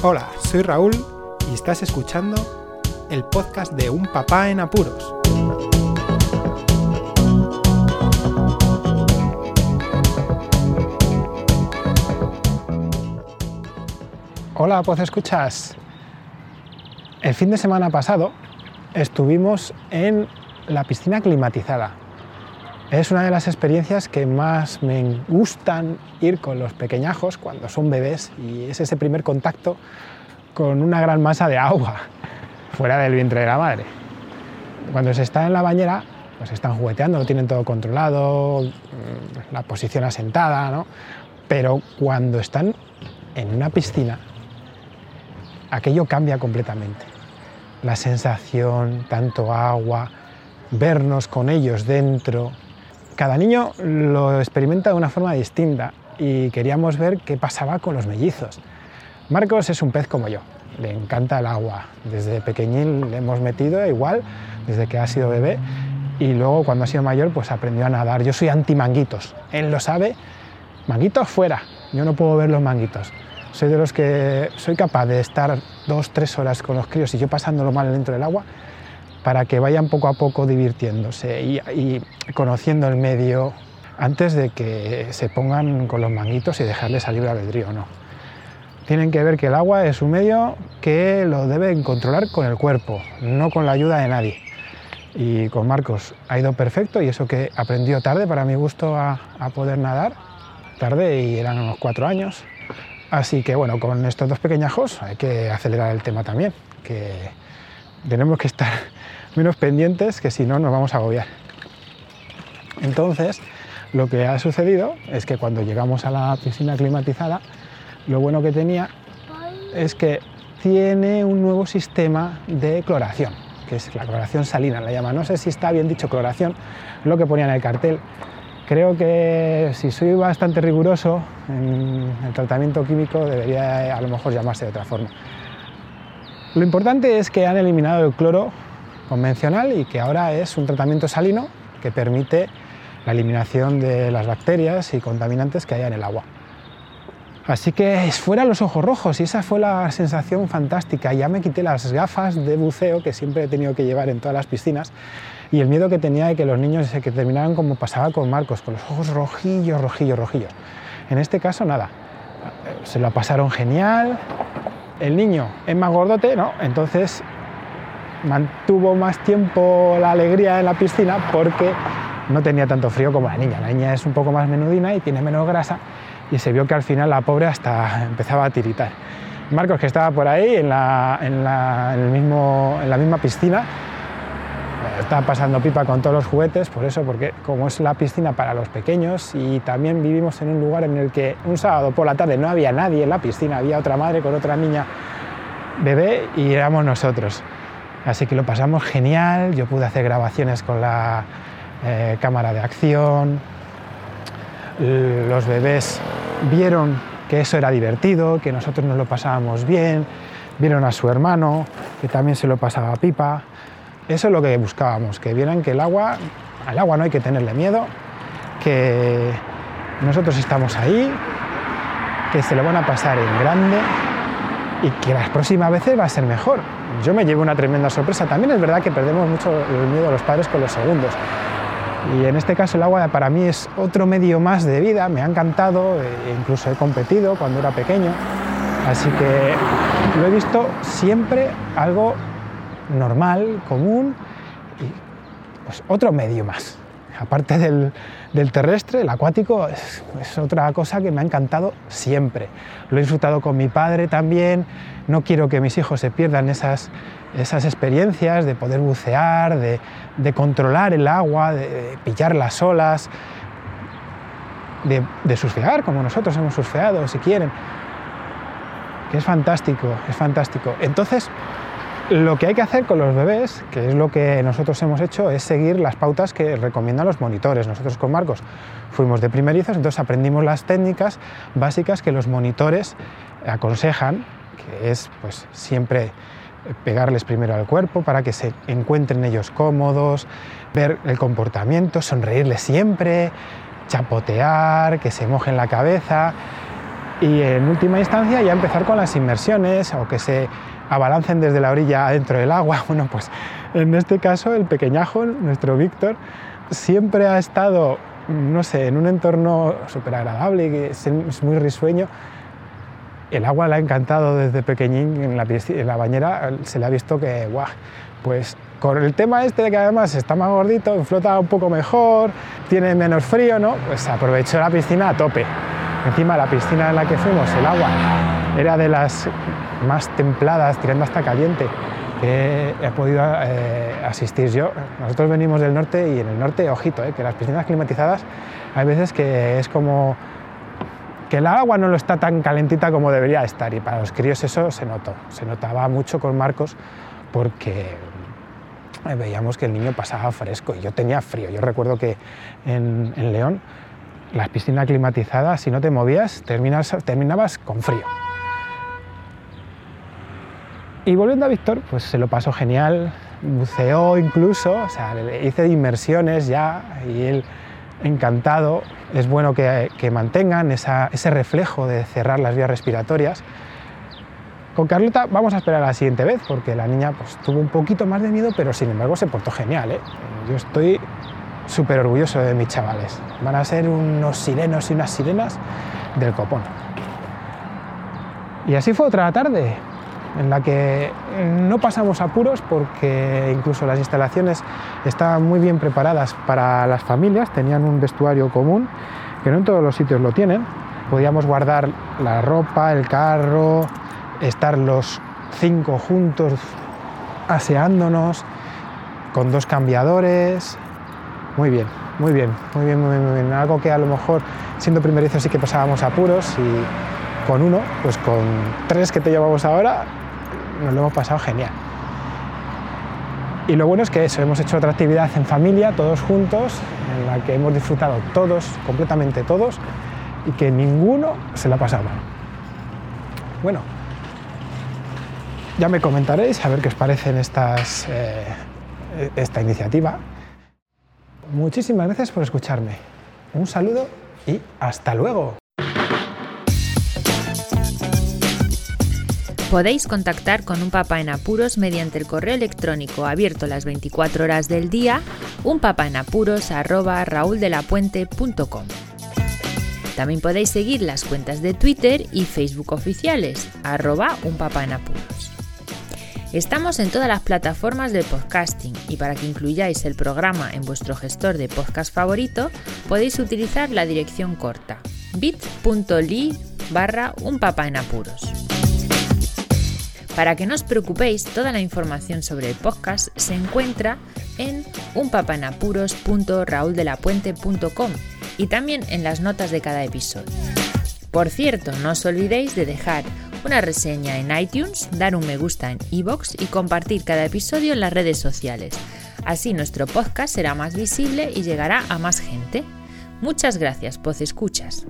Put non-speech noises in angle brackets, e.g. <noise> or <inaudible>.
Hola, soy Raúl y estás escuchando el podcast de Un Papá en Apuros. Hola, pues escuchas. El fin de semana pasado estuvimos en la piscina climatizada. Es una de las experiencias que más me gustan ir con los pequeñajos cuando son bebés y es ese primer contacto con una gran masa de agua <laughs> fuera del vientre de la madre. Cuando se está en la bañera, pues están jugueteando, lo tienen todo controlado, mm, la posición asentada, ¿no? Pero cuando están en una piscina, aquello cambia completamente. La sensación, tanto agua, vernos con ellos dentro, cada niño lo experimenta de una forma distinta y queríamos ver qué pasaba con los mellizos. Marcos es un pez como yo, le encanta el agua. Desde pequeñín le hemos metido igual, desde que ha sido bebé, y luego cuando ha sido mayor pues aprendió a nadar. Yo soy anti manguitos, él lo sabe, manguitos fuera, yo no puedo ver los manguitos. Soy de los que soy capaz de estar dos, tres horas con los críos y yo pasándolo mal dentro del agua para que vayan poco a poco divirtiéndose y, conociendo el medio antes de que se pongan con los manguitos y dejarles salir libre albedrío no. Tienen que ver que el agua es un medio que lo deben controlar con el cuerpo, no con la ayuda de nadie. Y con Marcos ha ido perfecto y eso que aprendió tarde para mi gusto a, a poder nadar, tarde y eran unos cuatro años. Así que bueno, con estos dos pequeñajos hay que acelerar el tema también, que tenemos que estar menos pendientes que si no nos vamos a agobiar. Entonces, lo que ha sucedido es que cuando llegamos a la piscina climatizada, lo bueno que tenía es que tiene un nuevo sistema de cloración, que es la cloración salina, la llama. No sé si está bien dicho cloración, lo que ponía en el cartel. Creo que si soy bastante riguroso en el tratamiento químico debería a lo mejor llamarse de otra forma. Lo importante es que han eliminado el cloro convencional y que ahora es un tratamiento salino que permite la eliminación de las bacterias y contaminantes que haya en el agua. Así que fuera los ojos rojos y esa fue la sensación fantástica. Ya me quité las gafas de buceo que siempre he tenido que llevar en todas las piscinas y el miedo que tenía de que los niños se que terminaran como pasaba con Marcos, con los ojos rojillos, rojillos, rojillos. En este caso nada, se lo pasaron genial. El niño es más gordote, ¿no? Entonces mantuvo más tiempo la alegría en la piscina porque no tenía tanto frío como la niña. La niña es un poco más menudina y tiene menos grasa y se vio que al final la pobre hasta empezaba a tiritar. Marcos, que estaba por ahí en la, el mismo, en la misma piscina, estaba pasando pipa con todos los juguetes, por eso, porque como es la piscina para los pequeños y también vivimos en un lugar en el que un sábado por la tarde no había nadie en la piscina, había otra madre con otra niña bebé y éramos nosotros. Así que lo pasamos genial, yo pude hacer grabaciones con la eh, cámara de acción, los bebés vieron que eso era divertido, que nosotros nos lo pasábamos bien, vieron a su hermano, que también se lo pasaba a pipa. Eso es lo que buscábamos, que vieran que el agua, al agua no hay que tenerle miedo, que nosotros estamos ahí, que se lo van a pasar en grande y que las próximas veces va a ser mejor. Yo me llevo una tremenda sorpresa. También es verdad que perdemos mucho el miedo a los padres con los segundos. Y en este caso el agua para mí es otro medio más de vida, me ha encantado, e incluso he competido cuando era pequeño, así que lo he visto siempre algo normal, común, y pues otro medio más. Aparte del, terrestre, el acuático es, otra cosa que me ha encantado siempre. Lo he disfrutado con mi padre también, no quiero que mis hijos se pierdan esas, esas experiencias de poder bucear, de, controlar el agua, de, pillar las olas, de, surfear como nosotros hemos surfeado, si quieren. Que es fantástico, es fantástico. Entonces, lo que hay que hacer con los bebés, que es lo que nosotros hemos hecho, es seguir las pautas que recomiendan los monitores. Nosotros con Marcos fuimos de primerizos, entonces aprendimos las técnicas básicas que los monitores aconsejan, que es pues siempre pegarles primero al cuerpo para que se encuentren ellos cómodos, ver el comportamiento, sonreírles siempre, chapotear, que se mojen la cabeza. y en última instancia ya empezar con las inmersiones o que se abalancen desde la orilla adentro del agua. <laughs> Bueno, pues en este caso el pequeñajo, nuestro Víctor, siempre ha estado, no sé, en un entorno súper agradable, es muy risueño. El agua le ha encantado desde pequeñín, en la, en la bañera se le ha visto que, guau, pues con el tema este de que además está más gordito, flota un poco mejor, tiene menos frío, ¿no? Pues aprovechó la piscina a tope. Encima la piscina en la que fuimos, el agua, era de las más templadas, tirando hasta caliente, que he podido eh, asistir yo. Nosotros venimos del norte y en el norte, ojito, eh, que las piscinas climatizadas hay veces que es como que el agua no lo está tan calentita como debería estar y para los críos eso se notó, se notaba mucho con Marcos porque veíamos que el niño pasaba fresco y yo tenía frío. Yo recuerdo que en León las piscinas climatizadas, si no te movías, terminabas con frío. Y volviendo a Víctor, pues se lo pasó genial, buceó incluso, o sea, hice inmersiones ya y él encantado. Es bueno que, mantengan ese reflejo de cerrar las vías respiratorias. Con Carlota vamos a esperar a la siguiente vez porque la niña pues, tuvo un poquito más de miedo, pero sin embargo se portó genial. ¿eh? Yo estoy súper orgulloso de mis chavales. Van a ser unos sirenos y unas sirenas del copón. Y así fue otra tarde en la que no pasamos apuros porque incluso las instalaciones estaban muy bien preparadas para las familias, tenían un vestuario común, que no en todos los sitios lo tienen. Podíamos guardar la ropa, el carro, estar los cinco juntos aseándonos con dos cambiadores, muy bien, muy bien, muy bien, muy bien, muy bien. Algo que a lo mejor siendo primerizo sí que pasábamos apuros y con uno, pues con tres que te llevamos ahora, nos lo hemos pasado genial. Y lo bueno es que eso, hemos hecho otra actividad en familia, todos juntos, en la que hemos disfrutado todos, completamente todos, y que ninguno se la mal. Bueno, ya me comentaréis a ver qué os parece en estas, eh, esta iniciativa. Muchísimas gracias por escucharme. Un saludo y hasta luego. Podéis contactar con un papá en apuros mediante el correo electrónico abierto las 24 horas del día, unpapaenapuros@rauldelapuente.com. También podéis seguir las cuentas de Twitter y Facebook oficiales, arroba unpapaenapuros. Estamos en todas las plataformas de podcasting y para que incluyáis el programa en vuestro gestor de podcast favorito podéis utilizar la dirección corta bit.ly barra un en apuros. Para que no os preocupéis, toda la información sobre el podcast se encuentra en unpapanapuros.rauldelapuente.com y también en las notas de cada episodio. Por cierto, no os olvidéis de dejar una reseña en iTunes, dar un me gusta en iBox y compartir cada episodio en las redes sociales. Así nuestro podcast será más visible y llegará a más gente. Muchas gracias, Poz Escuchas.